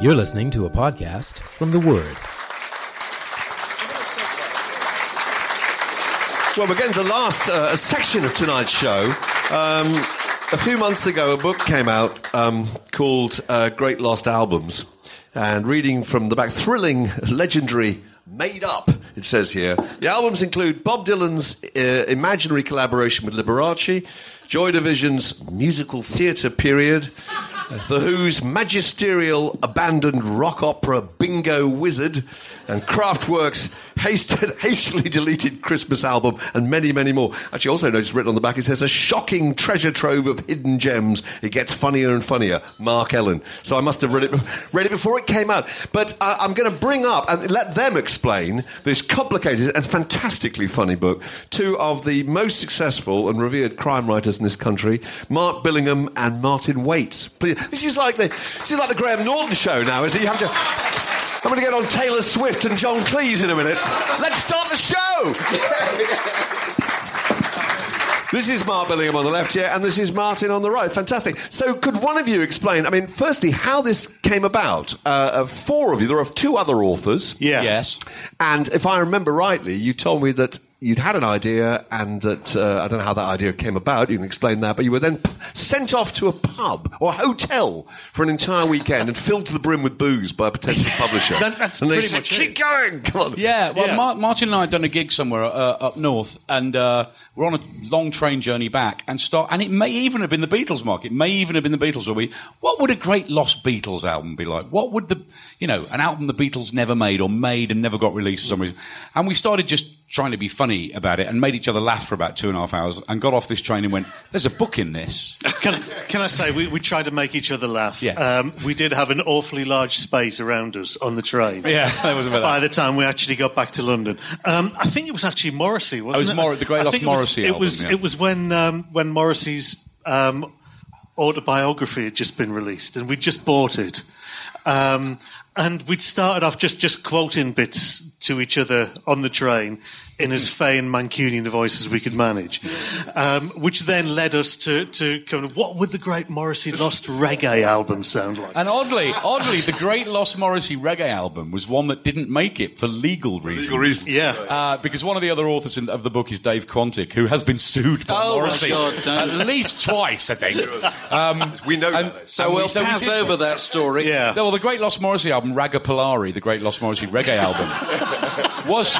You're listening to a podcast from The Word. Well, we're getting to the last uh, section of tonight's show. Um, a few months ago, a book came out um, called uh, Great Lost Albums. And reading from the back, thrilling, legendary, made up, it says here. The albums include Bob Dylan's uh, imaginary collaboration with Liberace, Joy Division's musical theatre period, The Who's magisterial abandoned rock opera Bingo Wizard, and Kraftwerk's hasted, hastily deleted Christmas album, and many, many more. Actually, also noticed written on the back, it says a shocking treasure trove of hidden gems. It gets funnier and funnier. Mark Ellen. So I must have read it, read it before it came out. But uh, I'm going to bring up and let them explain this complicated and fantastically funny book. Two of the most successful and revered crime writers in this country, Mark Billingham and Martyn Waites. This is like the this is like the Graham Norton show now, is it? You have to. I'm going to get on Taylor Swift and John Cleese in a minute. Let's start the show. This is Mark Billingham on the left here, and this is Martin on the right. Fantastic. So, could one of you explain? I mean, firstly, how this came about? Uh, of four of you, there are two other authors. Yeah. Yes. And if I remember rightly, you told me that you'd had an idea, and that uh, I don't know how that idea came about. You can explain that, but you were then p- sent off to a pub or a hotel for an entire weekend and filled to the brim with booze by a potential publisher. That- that's and they pretty said, much "Keep it." going, come on." Yeah, well, Yeah. Mar- Martin and I had done a gig somewhere uh, up north, and uh, we're on a long train journey back, and start, and it may even have been the Beatles, Mark. It may even have been the Beatles. Or we, what would a great Lost Beatles album be like? What would the, you know, an album the Beatles never made or made and never got released for some reason? And we started just trying to be funny about it and made each other laugh for about two and a half hours, and got off this train and went, "There's a book in this." Can, can I say, we, we tried to make each other laugh. Yeah. Um, we did have an awfully large space around us on the train. Yeah, that was about By that. the time we actually got back to London, um, I think it was actually Morrissey, wasn't Oh, it was it? Mor- the Great I Lost think it was- Morrissey It was. yeah. It was when um, when Morrissey's um, autobiography had just been released, and we'd just bought it. Um, and we'd started off just, just quoting bits to each other on the train in as fey and Mancunian a voice as we could manage, um, which then led us to, to kind of what would the great Morrissey Lost Reggae album sound like? And oddly, oddly, the Great Lost Morrissey reggae album was one that didn't make it for legal reasons. Legal reasons. Yeah. Uh, because one of the other authors in, of the book is Dave Quantick, who has been sued by Oh, my Morrissey God, at least twice, I think. Um, We know and- that. So and we- we'll so pass did- over that story. Yeah. Well, the Great Lost Morrissey album, Ragapalari, the Great Lost Morrissey reggae album, was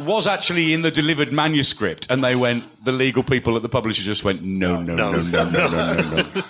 was actually in the delivered manuscript, and they went. The legal people at the publisher just went, no, no, no, no, no, no, no, no.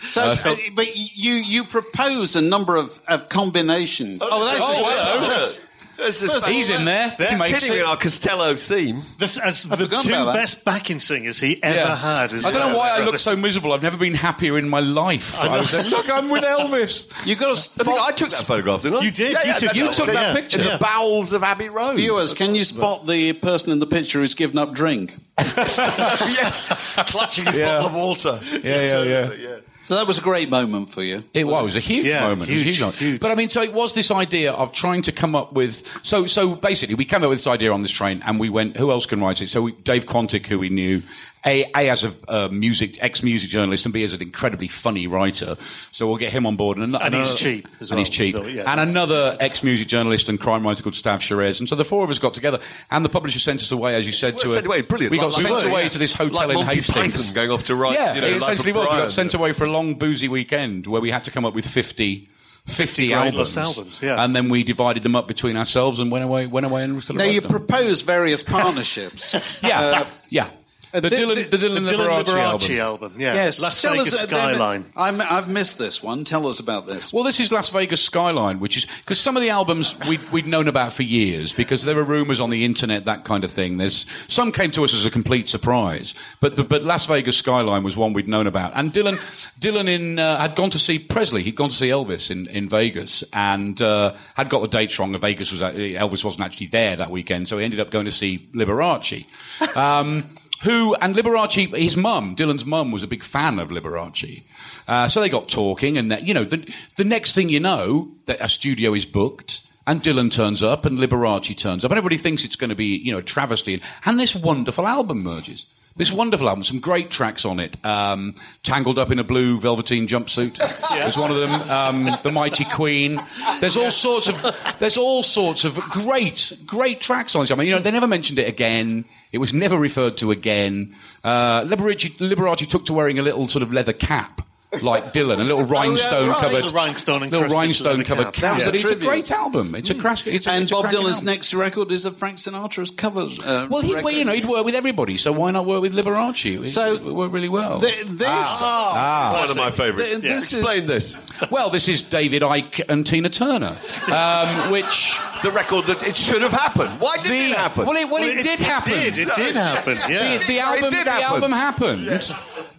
So, Uh, so- but you you proposed a number of, of combinations. Oh, that's Oh, hello. There's this- He's in there. He makes Continuing it. our Costello theme. This, as the two about best backing singers he ever Yeah. had. as I don't know why I look so miserable. I've never been happier in my life. I was like, look, I'm with Elvis. You got to I think I took that photograph, didn't I? You did, Yeah, you yeah, took- that- you that took was that picture. in Yeah. the bowels of Abbey Road. viewers. Can you spot the person in the picture who's given up drink? yes, clutching his Yeah. bottle of water. Yeah, yeah, yeah. So that was a great moment for you. It was a huge Yeah, moment. It was a huge, huge moment. huge. But I mean, so it was this idea of trying to come up with. So, so basically, we came up with this idea on this train, and we went, who else can write it? So, we, Dave Quantick, who we knew, a, a as a uh, music ex-music journalist, and b as an incredibly funny writer. So we'll get him on board, and, And he's cheap as and he's cheap, so, yeah. and another ex-music journalist and crime writer called Stav Sherez. And so the four of us got together, and the publisher sent us away, as you said, Well, to sent a, away, brilliant. We got Like- sent we were, away yeah. to this hotel Like in Monty Hastings. Python going off to write, Yeah, you know, it Life of essentially was. We got sent away for a long boozy weekend where we had to come up with 50, 50, great albums, albums, yeah. and then we divided them up between ourselves and went away, went away and still Now you them. proposed various partnerships. yeah, Uh, yeah. The, the- Dylan, the- the Dylan, The Dylan Liberace, Liberace album. album. Yeah. Yes, Las tell Vegas us, uh, Skyline. I'm, I've missed this one. Tell us about this. Well, this is Las Vegas Skyline, which is because some of the albums we'd, we'd known about for years because there were rumours on the internet, that kind of thing. There's some came to us as a complete surprise, but the, but Las Vegas Skyline was one we'd known about. And Dylan, Dylan in uh, had gone to see Presley. He'd gone to see Elvis in, in Vegas and uh, had got the dates wrong. Vegas was Elvis wasn't actually there that weekend, so he ended up going to see Liberace. Um, who and Liberace, his mum, Dylan's mum, was a big fan of Liberace. Uh, so they got talking, and that, you know, the, the next thing you know, that a studio is booked, and Dylan turns up, and Liberace turns up, and everybody thinks it's going to be, you know, a travesty, and this wonderful album merges. This wonderful album, some great tracks on it. Um, Tangled Up in a Blue Velveteen Jumpsuit. There's one of them. Um, the Mighty Queen. There's all sorts of. There's all sorts of great, great tracks on this. I mean, you know, they never mentioned it again. It was never referred to again. Uh, Liberace, Liberace took to wearing a little sort of leather cap. Like Dylan, a little rhinestone right. covered, Little rhinestone little rhinestone covered cap. cap. That was But a it's a great album. It's a crash. It's a, and it's Bob Dylan's album. next record is a Frank Sinatra's covers. Uh, Well, he, well, you know, he'd work with everybody, so why not work with Liberace? It, So- it worked really well. Th- this, Ah. One of my favourites. Th- this is- Explain this. Well, this is David Icke and Tina Turner, um, which The record that it should have happened. Why did the it happen? well, it, well, it, did happen. It did. It did happen. Yeah. The, the album, did the happen. album happened.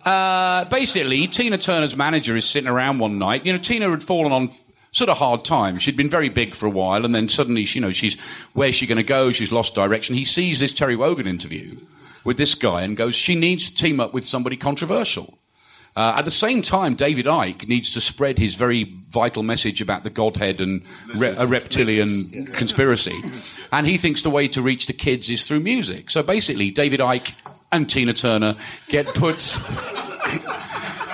Uh, basically, Tina Turner's manager is sitting around one night. You know, Tina had fallen on sort of hard times. She'd been very big for a while, and then suddenly, she- you know, she's where's she going to go? She's lost direction. He sees this Terry Wogan interview with this guy and goes, she needs to team up with somebody controversial. Uh, at the same time, David Icke needs to spread his very vital message about the Godhead and re- a reptilian conspiracy. And he thinks the way to reach the kids is through music. So basically, David Icke and Tina Turner get put,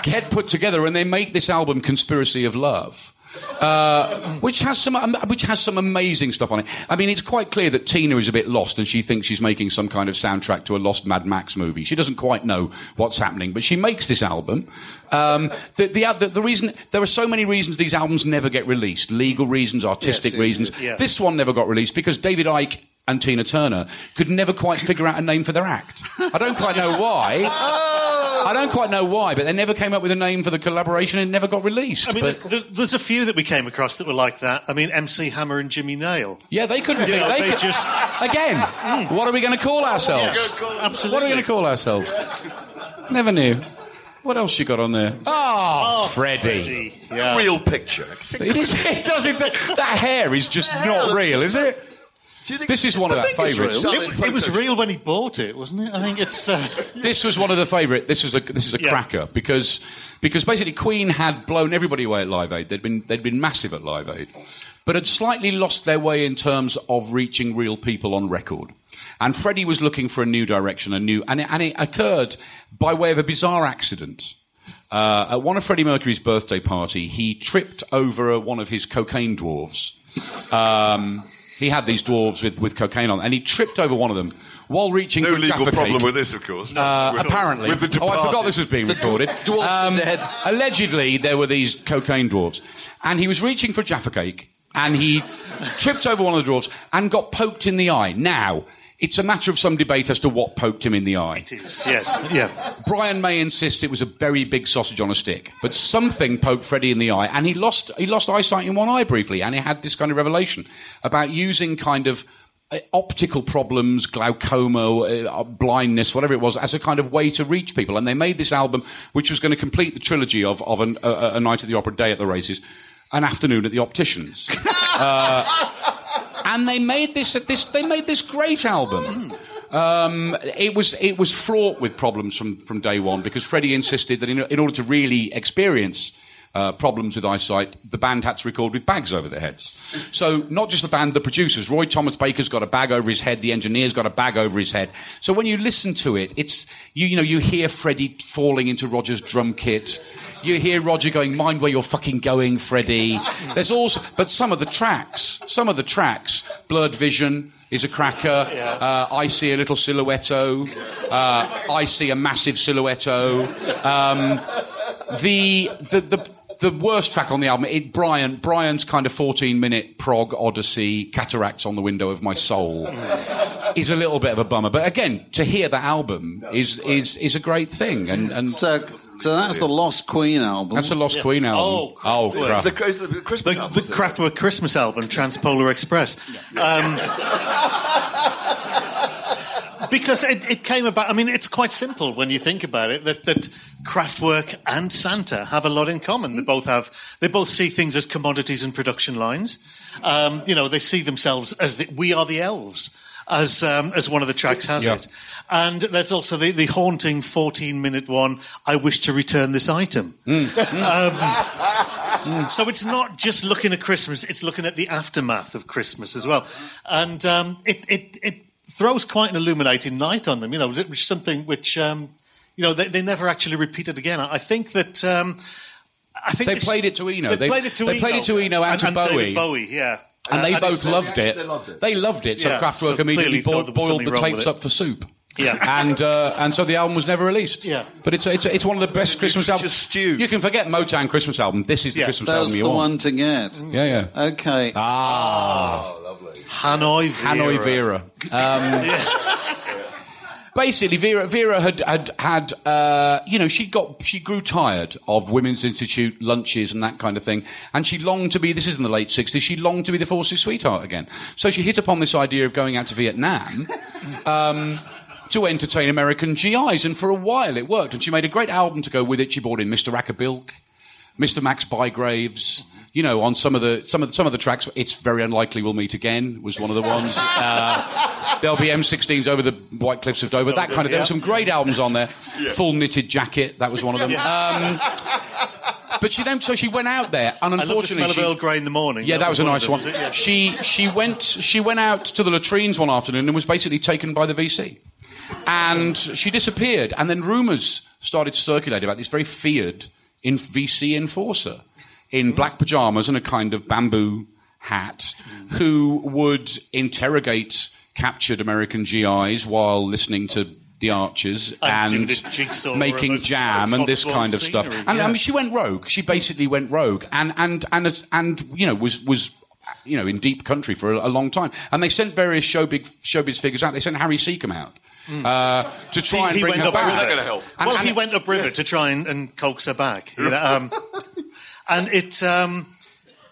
get put together and they make this album, Conspiracy of Love. Uh, which has some um, which has some amazing stuff on it. I mean, it's quite clear that Tina is a bit lost, and she thinks she's making some kind of soundtrack to a lost Mad Max movie. She doesn't quite know what's happening, but she makes this album. Um, the, the, the, the reason there are so many reasons these albums never get released: legal reasons, artistic Yes, reasons. yeah. This one never got released because David Icke and Tina Turner could never quite figure out a name for their act. I don't quite know why. I don't quite know why, but they never came up with a name for the collaboration and never got released. I mean, But- there's, there's, there's a few that we came across that were like that. I mean, MC Hammer and Jimmy Nail. Yeah, they couldn't You think. know, they they could, just- again. Hmm. What are we going to call ourselves? Absolutely. What are we going to call ourselves? Never knew. What else you got on there? Ah, ah, oh, Freddie. Yeah. Real picture. It is. It doesn't. That hair is just not real, is it? Do you think This is one of our favourites. It, it was real when he bought it, wasn't it? I think it's. Uh, This was one of the favourite. This is a this is a Yeah. cracker because because basically Queen had blown everybody away at Live Aid. They'd been they'd been massive at Live Aid, but had slightly lost their way in terms of reaching real people on record. And Freddie was looking for a new direction, a new, and it, and it occurred by way of a bizarre accident. Uh, at one of Freddie Mercury's birthday party, he tripped over uh, one of his cocaine dwarves. Um, he had these dwarves with, with cocaine on, and he tripped over one of them while reaching No for a legal Jaffa problem cake. with this, of course. Uh, With- apparently. With the oh, I forgot this was being The recorded. dwarfs are Um, dead. Allegedly, there were these cocaine dwarves. And he was reaching for Jaffa cake, and he tripped over one of the dwarves and got poked in the eye. Now, it's a matter of some debate as to what poked him in the eye. it is. Yes. Yeah. Brian May insists it was a very big sausage on a stick, but something poked Freddie in the eye, and he lost he lost eyesight in one eye briefly, and he had this kind of revelation about using kind of uh, optical problems, glaucoma, uh, blindness, whatever it was, as a kind of way to reach people. And they made this album, which was going to complete the trilogy of, of an, a, a night at the opera, day at the races, an afternoon at the opticians. Uh, and they made this, this they made this great album. Um, it was it was fraught with problems from, from day one because Freddie insisted that in, in order to really experience uh, problems with eyesight, the band had to record with bags over their heads. So not just the band, the producers. Roy Thomas Baker's got a bag over his head. The engineer's got a bag over his head. So when you listen to it, it's you you know you hear Freddie falling into Roger's drum kit. You hear Roger going, "Mind where you're fucking going, Freddie." There's also, but some of the tracks, some of the tracks, Blurred Vision is a cracker. Uh, I see a little silhouetto. Uh, I see a massive silhouetto. Um, the, the the the worst track on the album, it, Brian Brian's kind of 14 minute prog odyssey, cataracts on the window of my soul, is a little bit of a bummer. But again, to hear that album is is is a great thing. And, and So, so that's the Lost Queen album. that's the Lost Queen album. Oh, oh The, crap. the, the Christmas The, album, the Kraftwerk Christmas album, Transpolar Express. Um, because it, it came about, I mean, it's quite simple when you think about it that, that Kraftwerk and Santa have a lot in common. They both have, they both see things as commodities and production lines. Um, you know, they see themselves as the, we are the elves. As um, as one of the tracks has Yeah. it, and there's also the, the haunting 14 minute one. I wish to return this item. Um, so it's not just looking at Christmas; it's looking at the aftermath of Christmas as well, and um, it, it it throws quite an illuminating light on them. You know, which is something which um, you know they, they never actually repeated again. I I think that. Um, I think They this- played it to Eno. They, They- played it to they Eno. played it to Eno and and, to and Bowie. David Bowie, yeah. and they Uh, both loved it. they loved it. They loved it. So Yeah, Kraftwerk so immediately clearly boiled, boiled the wrong with tapes up for soup. Yeah. and uh, and so the album was never released. Yeah. but it's it's it's one of the best Christmas albums. just. You can forget Motown Christmas album. This is the Yeah, Christmas That's album the you want. one to get. Yeah, yeah. Okay. Ah, Hanoi Vera. Hanoi Vera. Um, Basically, Vera Vera had had had uh, you know she got she grew tired of Women's Institute lunches and that kind of thing, and she longed to be. This is in the late sixties. She longed to be the Forces sweetheart again. So she hit upon this idea of going out to Vietnam. Um, to entertain American GIs, and for a while it worked. And she made a great album to go with it. She brought in Mr. Rackabilk, Mr. Max Bygraves. You know, on some of the some of the, some of the tracks, it's very unlikely we'll meet again. Was one of the ones. Uh, there'll be M16s over the White Cliffs of Dover. That kind of. There were some great albums on there. Full knitted jacket. That was one of them. Um, but she then, so she went out there, and I love the unfortunately, smell of she- Earl Grey in the morning. yeah, that was a nice them, one. Yeah. She she went she went out to the latrines one afternoon and was basically taken by the VC, and she disappeared. And then rumours started to circulate about this very feared in VC enforcer in black pajamas and a kind of bamboo hat, who would interrogate captured American GIs while listening to. The Archers And and, doing the jigsaw making jam and this kind of stuff. scenery, And I mean, she went rogue. She basically went rogue, and and and and you know was was you know in deep country for a, a long time. And they sent various showbiz showbiz figures out. They sent Harry Secombe out uh, to try He- and he bring her up back. river. They're gonna help. And- well, and he it- went upriver to try and, and coax her back. You know, um, and it um,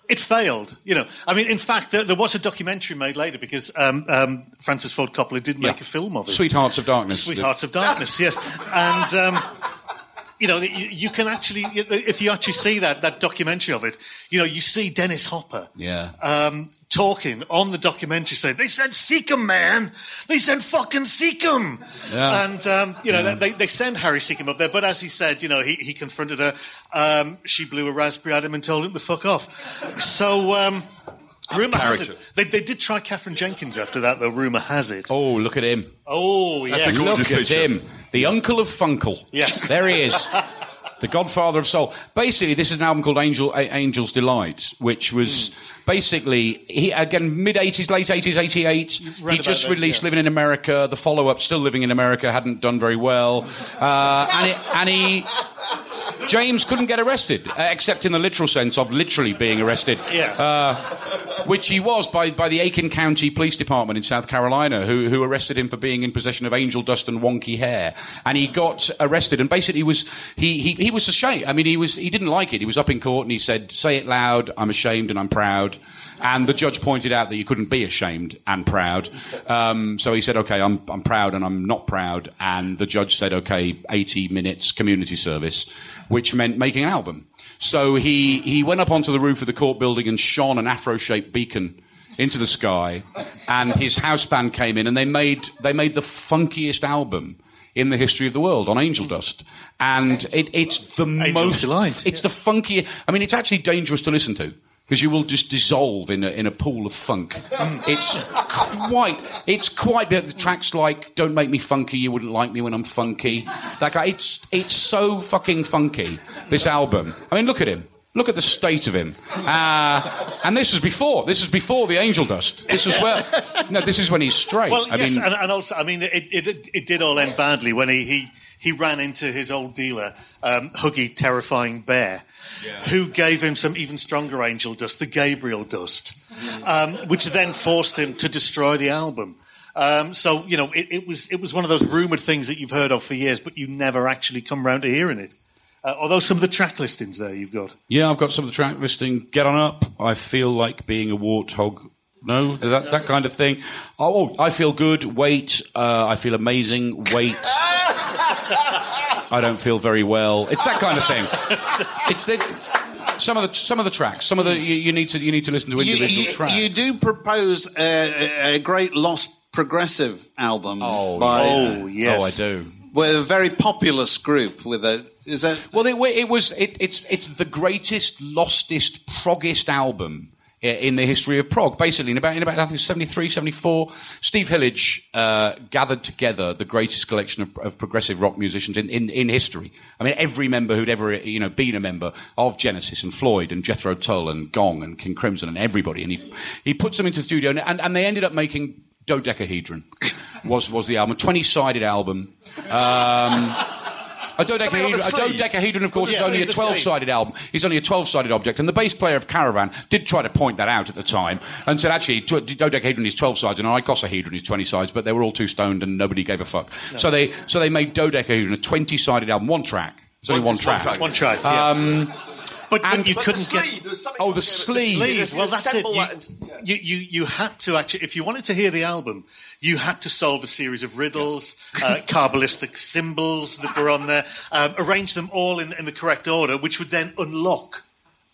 it failed. You know, I mean, in fact, there, there was a documentary made later because um, um, Francis Ford Coppola did make Yeah. a film of it. Sweethearts of Darkness. Sweethearts of Darkness, yes. And, um, you know, you, you can actually, if you actually see that, that documentary of it, you know, you see Dennis Hopper Yeah. um, talking on the documentary saying, they said Secombe, man. They said fucking Secombe. Yeah. And, um, you know, they, they send Harry Secombe up there. But as he said, you know, he, he confronted her. Um, she blew a raspberry at him and told him to fuck off. So, um, rumour has it. They, they did try Katherine Jenkins after that, though, rumour has it. Oh, look at him! Oh, That's a yes. gorgeous Look at picture. him, the uncle of Funkle. Yes. there he is. The Godfather of Soul. Basically, this is an album called Angel, A- Angel's Delight, which was Hmm. basically he again mid eighties, late eighties, eighty eight. read He just that, released yeah. Living in America. The follow up, Still Living in America, hadn't done very well, uh, and, it, and he. James couldn't get arrested, uh, except in the literal sense of literally being arrested. Yeah. Uh, which he was by, by the Aiken County Police Department in South Carolina, who, who arrested him for being in possession of angel dust and wonky hair. And he got arrested, and basically was he, he, he was ashamed. I mean, he was he didn't like it. He was up in court and he said, "Say it loud. I'm ashamed and I'm proud." And the judge pointed out that you couldn't be ashamed and proud. Um, so he said, "Okay, I'm I'm proud and I'm not proud." And the judge said, "Okay, 80 minutes community service," which meant making an album. So he, he went up onto the roof of the court building and shone an afro shaped beacon into the sky, and his house band came in, and they made they made the funkiest album in the history of the world on Angel Dust, and it, it's the Angel most Delight, it's the funkiest. I mean, it's actually dangerous to listen to because you will just dissolve in a, in a pool of funk. it's quite, it's quite. The tracks like "Don't Make Me Funky," you wouldn't like me when I'm funky. That guy, it's it's so fucking funky. This album. I mean, look at him. Look at the state of him. Uh, and this is before. This is before the angel dust. This was where. No, this is when he's straight. Well, I yes, mean, and, and also, I mean, it, it, it did all end badly when he, he, he ran into his old dealer, um, Huggy Terrifying Bear, who gave him some even stronger angel dust, the Gabriel dust, um, which then forced him to destroy the album. Um, so you know, it, it was it was one of those rumored things that you've heard of for years, but you never actually come round to hearing it. Uh, although some of the track listings there you've got. yeah, I've got some of the track listing. Get on up. I feel like being a warthog. No, that that kind of thing. Oh, oh, I feel good. Wait, uh, I feel amazing. Wait. I don't feel very well. It's that kind of thing. It's the, some of the some of the tracks. Some of the you, you need to you need to listen to individual you, tracks. you do propose a, a great lost progressive album Oh, by oh, oh yes, Oh, I do. We're a very populous group with a is that Well, it, it was. It, it's it's the greatest, lostest, proggest album i- in the history of prog. Basically, in about in about I think 73, 74, Steve Hillage uh, gathered together the greatest collection of, of progressive rock musicians in, in, in history. I mean, every member who'd ever you know been a member of Genesis and Floyd and Jethro Tull and Gong and King Crimson and everybody, and he he puts them into the studio, and, and, and they ended up making Dodecahedron. Was was the album, twenty sided album. Um, a dodecahedron, a dodecahedron, of course, is only a 12 sided album. It's only a 12 sided object. And the bass player of Caravan did try to point that out at the time and said, actually, d- dodecahedron is 12 sides and an icosahedron is 20 sides, but they were all too stoned and nobody gave a fuck. So, they, so they made dodecahedron a 20 sided album, one track. It's only one, track. one track. Yeah. Um, but, and- but you But couldn't the get. sleeve, there was something Oh, the there. sleeve. Sleeve. Well, that's it. You, that and- yeah. You, you, you had to actually, if you wanted to hear the album, you had to solve a series of riddles, uh, Kabbalistic symbols that were on there, um, arrange them all in, in the correct order, which would then unlock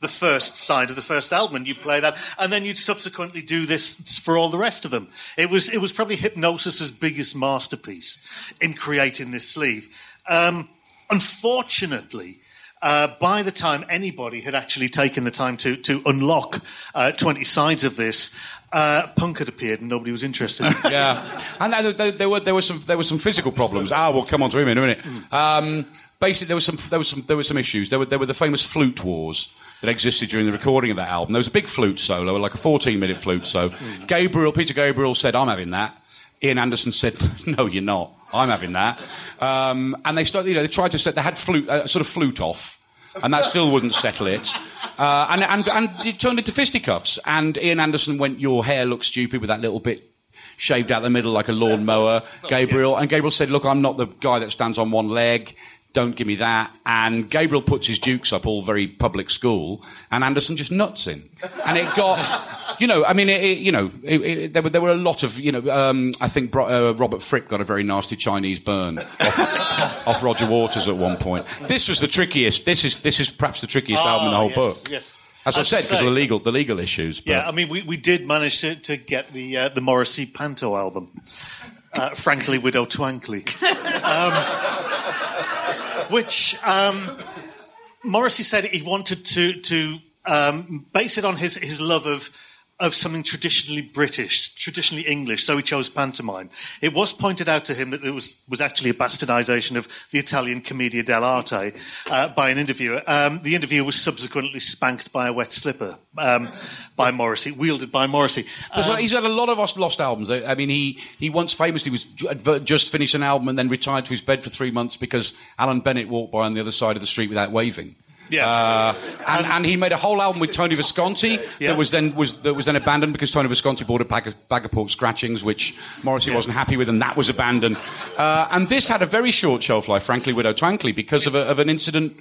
the first side of the first album, and you play that, and then you'd subsequently do this for all the rest of them. It was it was probably Hipgnosis's biggest masterpiece in creating this sleeve. Um, unfortunately, uh, by the time anybody had actually taken the time to to unlock uh, twenty sides of this, uh, punk had appeared and nobody was interested. yeah, and there, there, there were there were some there were some physical problems. Ah, we'll come on to him in a minute. Um, basically, there was some there was some there were some issues. There were there were the famous flute wars that existed during the recording of that album. There was a big flute solo, like a 14 minute flute solo. Gabriel Peter Gabriel said, "I'm having that." Ian Anderson said, "No, you're not. I'm having that." Um, and they started, you know, they tried to set. They had flute, uh, sort of flute off, and that still wouldn't settle it. Uh, and, and and it turned into fisticuffs. And Ian Anderson went, "Your hair looks stupid with that little bit." Shaved out the middle like a lawnmower, Gabriel. And Gabriel said, Look, I'm not the guy that stands on one leg. Don't give me that. And Gabriel puts his dukes up all very public school, and Anderson just nuts him. And it got, you know, I mean, it, it, you know, it, there, were, there were a lot of, you know, um, I think uh, Robert Fripp got a very nasty Chinese burn off, off Roger Waters at one point. This was the trickiest. This is this is perhaps the trickiest album in the Ah, whole yes, book. Yes. As I said, because of the legal the legal issues. But Yeah, I mean, we, we did manage to, to get the uh, the Morrissey Panto album. Uh, frankly, Widow Twankly. Um, which um, Morrissey said he wanted to, to um, base it on his, his love of, of something traditionally British, traditionally English, so he chose pantomime. It was pointed out to him that it was, was actually a bastardization of the Italian Commedia dell'arte uh, by an interviewer. Um, the interviewer was subsequently spanked by a wet slipper um, by Morrissey, wielded by Morrissey. Um, he's had a lot of lost albums. I I mean, he, he once famously was just finished an album and then retired to his bed for three months because Alan Bennett walked by on the other side of the street without waving. Yeah. Uh, and, and he made a whole album with Tony Visconti Yeah. that was then was that was then abandoned because Tony Visconti bought a bag of, bag of pork scratchings, which Morrissey wasn't happy with, and that was abandoned. Uh, and this had a very short shelf life, frankly, Widow Twankly, because of, a, of an incident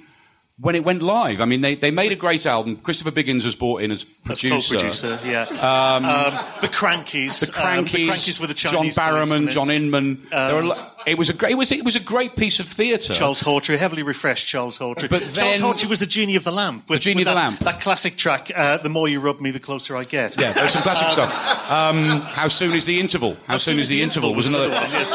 when it went live. I mean, they, they made a great album. Christopher Biggins was brought in as producer. co-producer, yeah. Um, the Crankies, the Crankies, um, the Crankies with the Chinese John Barrowman. John Inman. there were, a lo- It was a great. It was it was a great piece of theatre. Charles Hawtrey, heavily refreshed Charles Hawtrey. But Charles Hawtrey was the genie of the lamp. With, The Genie of the that, Lamp. That classic track, uh, "The More You Rub Me, the Closer I Get." Yeah, there's some classic stuff. Um, how soon is the interval? How, soon, is the interval? Was another.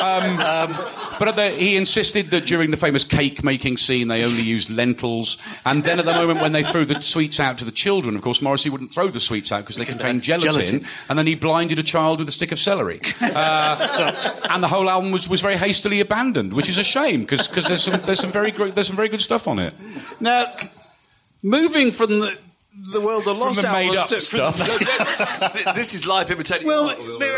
Um, but at the, he insisted that during the famous cake making scene, they only used lentils. And then at the moment when they threw the sweets out to the children, of course, Morrissey wouldn't throw the sweets out because they contained gelatin, gelatin. And then he blinded a child with a stick of celery. Uh, and the whole album was, was very hastily abandoned, which is a shame because there's some there's some very great, there's some very good stuff on it. Now, moving from the the world of lost the made albums up to, stuff. this is life imitation. Well,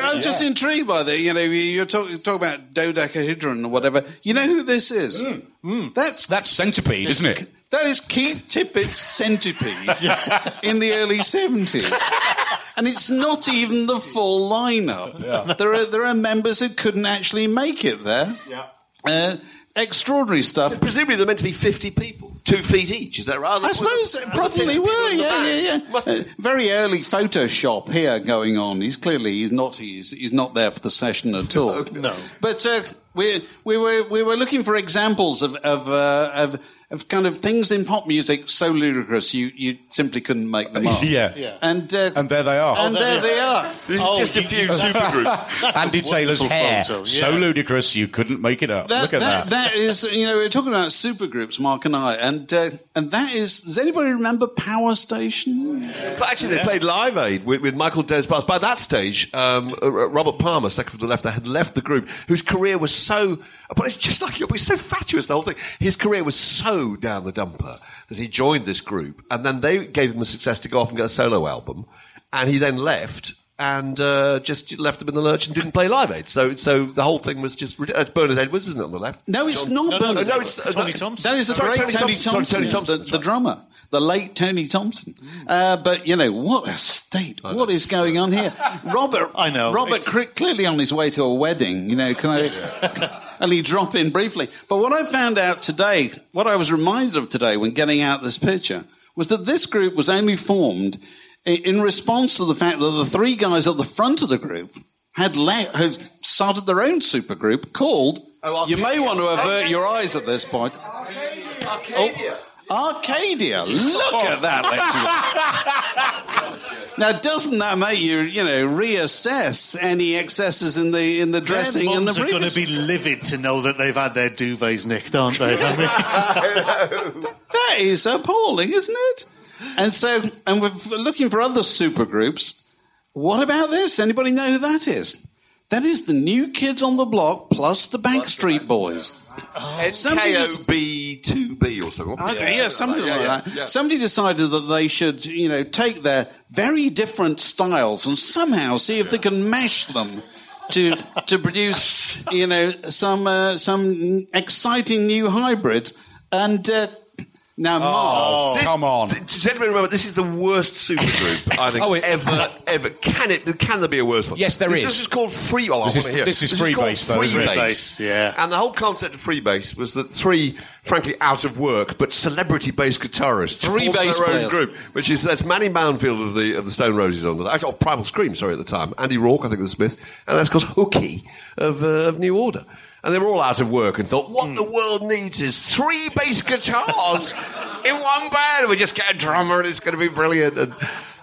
I'm just intrigued by that. You know, you're talking talk about dodecahedron or whatever. You know who this is? Mm, mm. That's That's centipede, isn't it? that is Keith Tippett's Centipede in the early seventies, and it's not even the full lineup. There are there are members who couldn't actually make it there. Uh, extraordinary stuff. Presumably they're meant to be 50 people, two feet each. Is that right? I suppose they probably were. Yeah, yeah, yeah. Must Uh, very early Photoshop here going on. He's clearly he's not he's, he's not there for the session at all. No. But uh, we we were we were looking for examples of of, uh, of of kind of things in pop music so ludicrous you, you simply couldn't make them up. Yeah. Yeah. And uh, And there they are. and there there they they are. This is Oh, just a few you- supergroups. Andy Taylor's hair, photo, so ludicrous you couldn't make it up. That, Look at that. that is, you know, we're talking about supergroups, Mark and I, and uh, and that is. Does anybody remember Power Station? But actually, they played Live Aid with, with Michael Des Barres. By that stage, um, uh, Robert Palmer, second from the left, had left the group, whose career was so. But it's just like it was so fatuous. The whole thing. His career was so down the dumper that he joined this group, and then they gave him the success to go off and get a solo album, and he then left. And uh, just left them in the lurch and didn't play Live Aid. So, so the whole thing was just. That's Bernard Edwards, isn't it, on the left? No, it's not no, Bernard. no, it's- Tony uh, Thompson. That is the great Tony Tony Thompson. Thompson, Tony Thompson, the, the drummer, the late Tony Thompson. Uh, but you know what a state! What is going on here? Robert, I know, Robert it's- clearly on his way to a wedding. You know, can I? only drop in briefly. But what I found out today, what I was reminded of today when getting out this picture, was that this group was only formed in response to the fact that the three guys at the front of the group had, le- had started their own supergroup called. Oh, you may want to avert your eyes at this point. Arcadia. Arcadia. Oh, Look at that. lady. now, doesn't that make you, you know, reassess any excesses in the in the dressing Their and the mums are going to be livid to know that they've had their duvets nicked, aren't they? I mean, That is appalling, isn't it? And so, and we're looking for other supergroups. What about this? Anybody know who that is? That is the New Kids on the Block plus the Backstreet Boys. Somebody just- NKOB2B or something. Okay, yeah, something like yeah, that. yeah. Somebody decided that they should, you know, take their very different styles and somehow see if they can mash them to to produce, you know, some uh, some exciting new hybrid. And uh, now, Mark, Oh, come on. Does anybody remember? This is the worst supergroup I think Oh, it- ever, ever. Can it? Can there be a worse one? Yes, there this, is. This is called free. Oh, I This is- wanna hear. this is called Freebase, though, isn't it? Freebase. Freebase, yeah. And the whole concept of freebase was that three, frankly, out of work but celebrity-based guitarists Three formed bass their own players. group, which is that's Mani Mounfield of the of the Stone Roses on the actually of Primal Scream, sorry at the time. Andy Rourke, I think, of the Smiths, and that's called Hooky of, uh, of New Order. And they were all out of work and thought, what hmm. the world needs is three bass guitars in one band. We just get a drummer and it's going to be brilliant. And,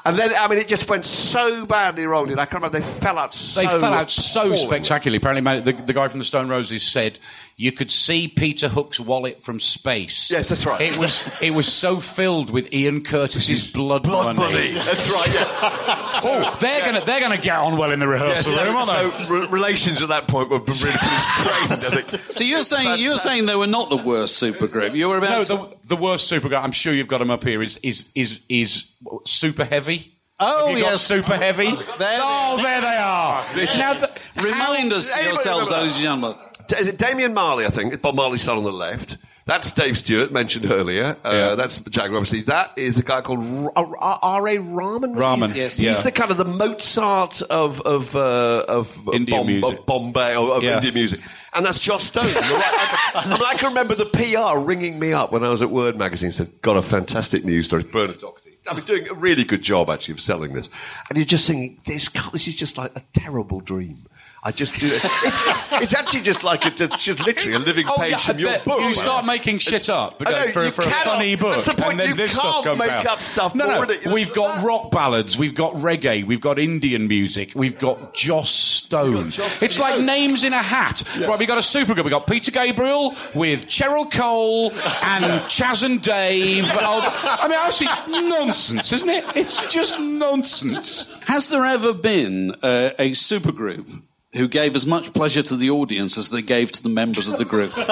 and then, I mean, it just went so badly wrong. didn't? I can't remember. They fell out so They fell out so spectacularly. Apparently, the, the guy from the Stone Roses said you could see Peter Hook's wallet from space. Yes, that's right. It was it was so filled with Ian Curtis's blood, Blood money. money. That's right, yeah. Oh, they're gonna they're gonna get on well in the rehearsal Yes, room, aren't they? so re- relations at that point were really pretty strained, I think. so you're saying you're saying they were not the worst supergroup. You were about No, the, the worst super guy. I'm sure you've got them up here. Is is is is super heavy? Oh, Have you got yes. super heavy. There oh, there they are. Now, th- Remind us yourselves, remember ladies and gentlemen. Is it Damian Marley, I think? Bob Marley's son on the left. That's Dave Stewart, mentioned earlier. Uh, Yeah. That's Jack Robinson. That is a guy called R- R- R.A. Rahman. Rahman, yes. He's Yeah. the kind of the Mozart of, of, uh, of Indian Bom- music. of Bombay, or of Yeah. Indian music. And that's Joss Stone. Right. I, I, I can remember the PR ringing me up when I was at Word magazine and said, got a fantastic news story. Bernard Doherty. I've been doing a really good job, actually, of selling this. And you're just thinking, this, this is just like a terrible dream. I just do it. It's, it's actually just like a, it's just literally a living Oh, page yeah, from your but book. You start making shit up I know, for, you for a funny book, that's the point, and then you this can't stuff comes make out. up stuff no, more no. ridiculous We've got that. rock ballads, we've got reggae, we've got Indian music, we've got Joss Stone. it's like names in a hat. Right, we got a supergroup. We got Peter Gabriel with Cheryl Cole and Chas and Dave. Oh, I mean, actually, it's nonsense, isn't it? It's just nonsense. Has there ever been uh, a supergroup who gave as much pleasure to the audience as they gave to the members of the group? no,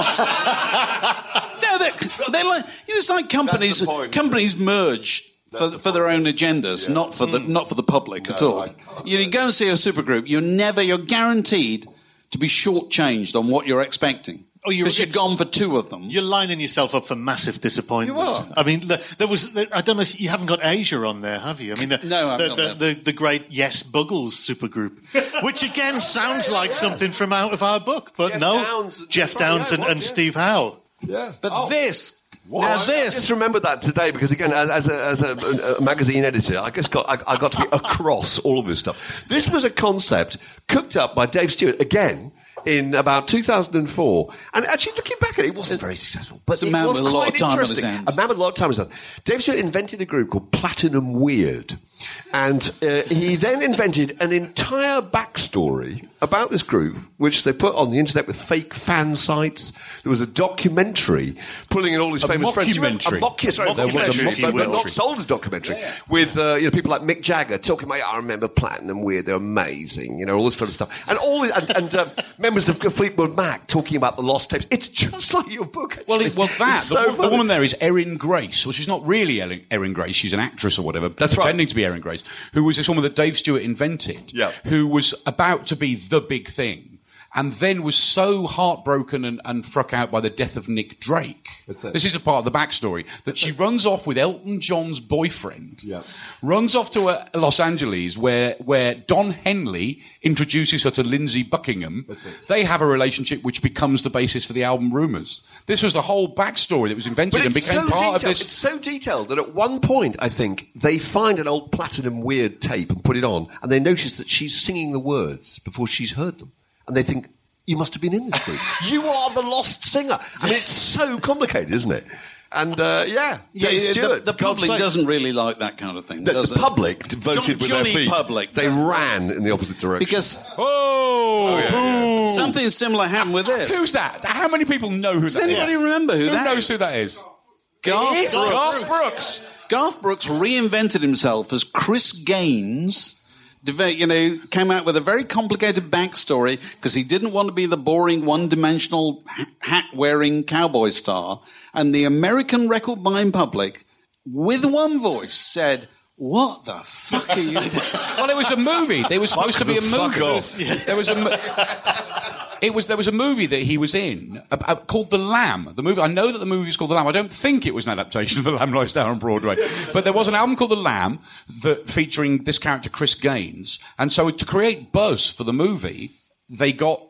they're, they're like you know, it's like companies companies merge. For, for their own agendas, not for the not for the public at all. You go and see a supergroup. You're never, you're guaranteed to be shortchanged on what you're expecting. Oh, you're- because you're it's- gone for two of them. You're lining yourself up for massive disappointment. You are. I mean, there was. the- I don't know. if You haven't got Asia on there, have you? I mean, the, No, the, the, the, the great Yes Buggles supergroup, which again sounds like something from out of our book, but Geoff no, Downes. Geoff That's right, Downes and, and yeah. Steve Howe. Yeah. but oh. this, now I just remember that today because again, as, as, a, as a, a magazine editor, I just got I, I got to be across all of this stuff. This was a concept cooked up by Dave Stewart again. In about 2004, and actually looking back at it, it wasn't very successful. But It's a it man was with a lot of time on his hands. A man with a lot of time on his hands. Dave Stewart invented a group called Platinum Weird, and uh, he then invented an entire backstory about this group, which they put on the internet with fake fan sites. There was a documentary pulling in all his A famous friends. Do you remember- mockumentary. A mock, yes, right, There was a mockumentary, but, but not sold as a documentary. With uh, you know people like Mick Jagger talking about, I remember Platinum Weird, they're amazing, you know, all this kind of stuff, and all and, and uh, members of Fleetwood Mac talking about the lost tapes. It's just like your book. Actually. Well, it, well, that the, so the woman there is Erin Grace, well, she's not really Erin, Grace. She's an actress or whatever, That's right. pretending to be Erin Grace, who was this woman that Dave Stewart invented, Yeah. who was about to be the big thing. And then was so heartbroken and, and struck out by the death of Nick Drake. This is a part of the backstory that she runs off with Elton John's boyfriend. Yeah. Runs off to uh, Los Angeles, where where Don Henley introduces her to Lindsey Buckingham. They have a relationship which becomes the basis for the album Rumours. This was the whole backstory that was invented and became so part detailed. of this. It's so detailed that at one point, I think they find an old platinum weird tape and put it on, and they notice that she's singing the words before she's heard them, and they think. You must have been in this group. you are the lost singer. I mean, it's so complicated, isn't it? And uh, yeah, yeah, Dave the, Stewart, the God's public sake. doesn't really like that kind of thing. The, does the it? public voted John- with Johnny their feet. public. They ran in the opposite direction. because Oh, boo. something similar happened with this. Who's that? How many people know who Does that is? anybody remember who, that is? Who that knows is? who that is? Garth It is Brooks. Garth Brooks. Garth Brooks reinvented himself as Chris Gaines. Deve- You know, came out with a very complicated backstory because he didn't want to be the boring, one-dimensional hat-wearing cowboy star, and the American record buying public, with one voice, said, "What the fuck are you?" Well, it was a movie. There was supposed to be a the fuck movie. off. There was a. mo- It was there was a movie that he was in uh, called The Lamb. The movie I know that the movie is called The Lamb. I don't think it was an adaptation of The Lamb Lies Down on Broadway, but there was an album called The Lamb that featuring this character Chris Gaines. And so to create buzz for the movie, they got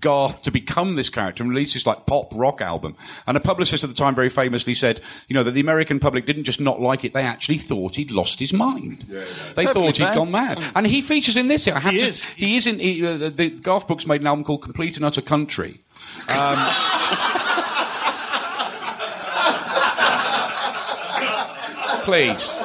Garth to become this character and release this like pop rock album. And a publicist at the time very famously said, you know, that the American public didn't just not like it; they actually thought he'd lost his mind. They Perfectly thought he'd fair. gone mad. And he features in this. I have He to- is. He is in. He, uh, the Garth Brooks made an album called Complete and Utter Country. Um, please.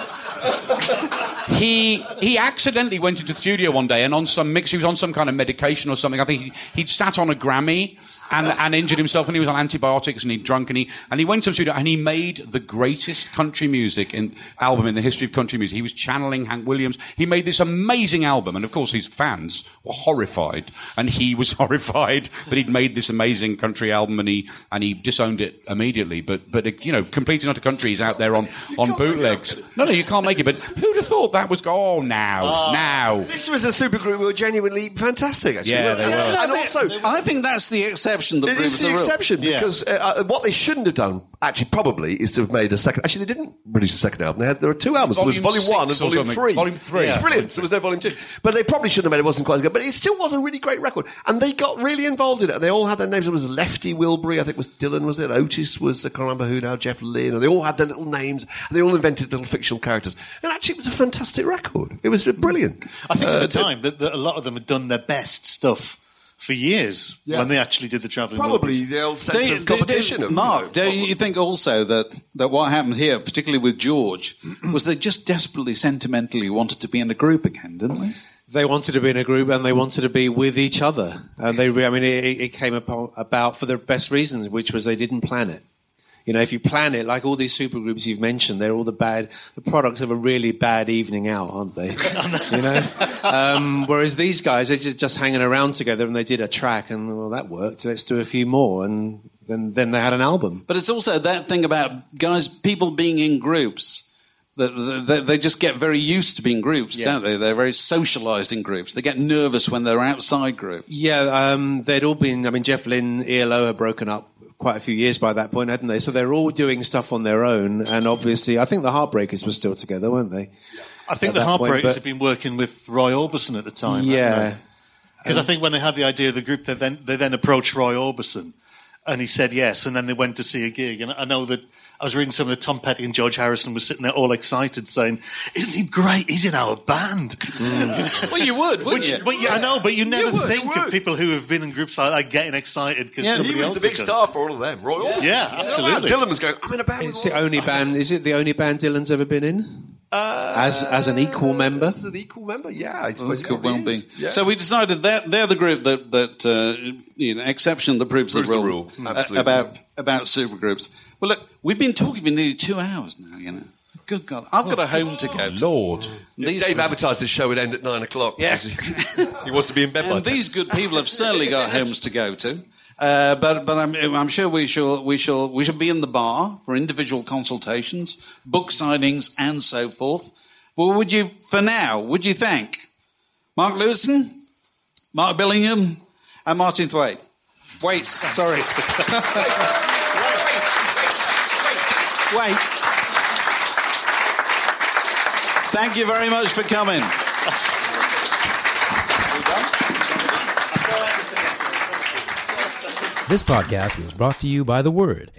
He he accidentally went into the studio one day and on some mix he was on some kind of medication or something. I think he, he'd sat on a Grammy and, and injured himself and he was on antibiotics and he'd drunk and he and he went to the studio and he made the greatest country music in album in the history of country music. He was channeling Hank Williams. He made this amazing album and of course his fans were horrified and he was horrified that he'd made this amazing country album and he and he disowned it immediately. But but you know, completing not a country is out there on on bootlegs. No, no, you can't make it. But who'd have thought that was go? Oh, now, now. this was a supergroup who were genuinely fantastic. Actually, Yeah, they were. And No, also, they- I think that's the exception that It proves is the the rule. exception Yeah. because uh, uh, what they shouldn't have done, actually, probably, is to have made a second. Actually, they didn't release a second album. They had, there were two albums. Volume there was Volume One and Volume something. Three. Volume three. It's brilliant. There was no Volume Two, but they probably shouldn't have made it. wasn't quite as good, but it still was a really great record. And they got really involved in it. They all had their names. It was Lefty Wilbury, I think was Dylan, was it? Otis was I can't remember who now. Jeff Lynne. And they all had their little names. And they all invented little fictional characters. And actually, it was a fantastic record. It was brilliant. I think Uh, at the time that, that a lot of them had done their best stuff for years Yeah. when they actually did the travelling Probably movies. the old sense Do- of do- do- competition. of, Mark, you know, do you think also that, that what happened here, particularly with George, was they just desperately, sentimentally wanted to be in a group again, didn't they? They wanted to be in a group and they wanted to be with each other. And they, I mean, it, it came about, about for the best reasons, which was they didn't plan it. You know, if you plan it, like all these supergroups you've mentioned, they're all the bad, the products of a really bad evening out, aren't they? you know? Um, whereas these guys, they're just, just hanging around together and they did a track and, well, that worked. Let's do a few more. And then, then they had an album. But it's also that thing about guys, people being in groups. That they, they just get very used to being groups, Yeah. don't they? They're very socialised in groups. They get nervous when they're outside groups. Yeah, um, they'd all been. I mean, Jeff Lynne, ELO had broken up quite a few years by that point, hadn't they? So they're all doing stuff on their own, and obviously, I think the Heartbreakers were still together, weren't they? I think the that point, Heartbreakers but- had been working with Roy Orbison at the time. Yeah. Because I think when they had the idea of the group, they then, they then approached Roy Orbison and he said yes. And then they went to see a gig. And I know that I was reading some of the Tom Petty and George Harrison was sitting there all excited saying, Isn't he great? He's in our band. Mm. Well, you would, wouldn't Which, you? but yeah, I know, but you never would, you think of people who have been in groups like that getting excited because Yeah, somebody He was else the big star for all of them. Roy Orbison. Yeah, absolutely. Dylan was going, I'm in a band It's with the only band. Is it the only band Dylan's ever been in? As as an equal member. As an equal member? Yeah, I Well, suppose it it could well probably be. Yeah. So we decided that they're the group that that uh, you know, exception that proves, Proves the the rule, rule. uh, Absolutely. about about supergroups. Well, look, we've been talking for nearly two hours now. You know, good God, I've got a home to go. to. Lord. These Dave advertised this show would end at nine o'clock. Yeah. He, he wants to be in bed and then. these good people have certainly got homes to go to. Uh, but but I'm, I'm sure we shall we shall we shall be in the bar for individual consultations, book signings, and so forth. Well, would you for now? Would you thank Mark Lewisohn, Mark Billingham, and Martyn Waites? Wait, sorry. Wait wait. Thank you very much for coming. This podcast was brought to you by The Word,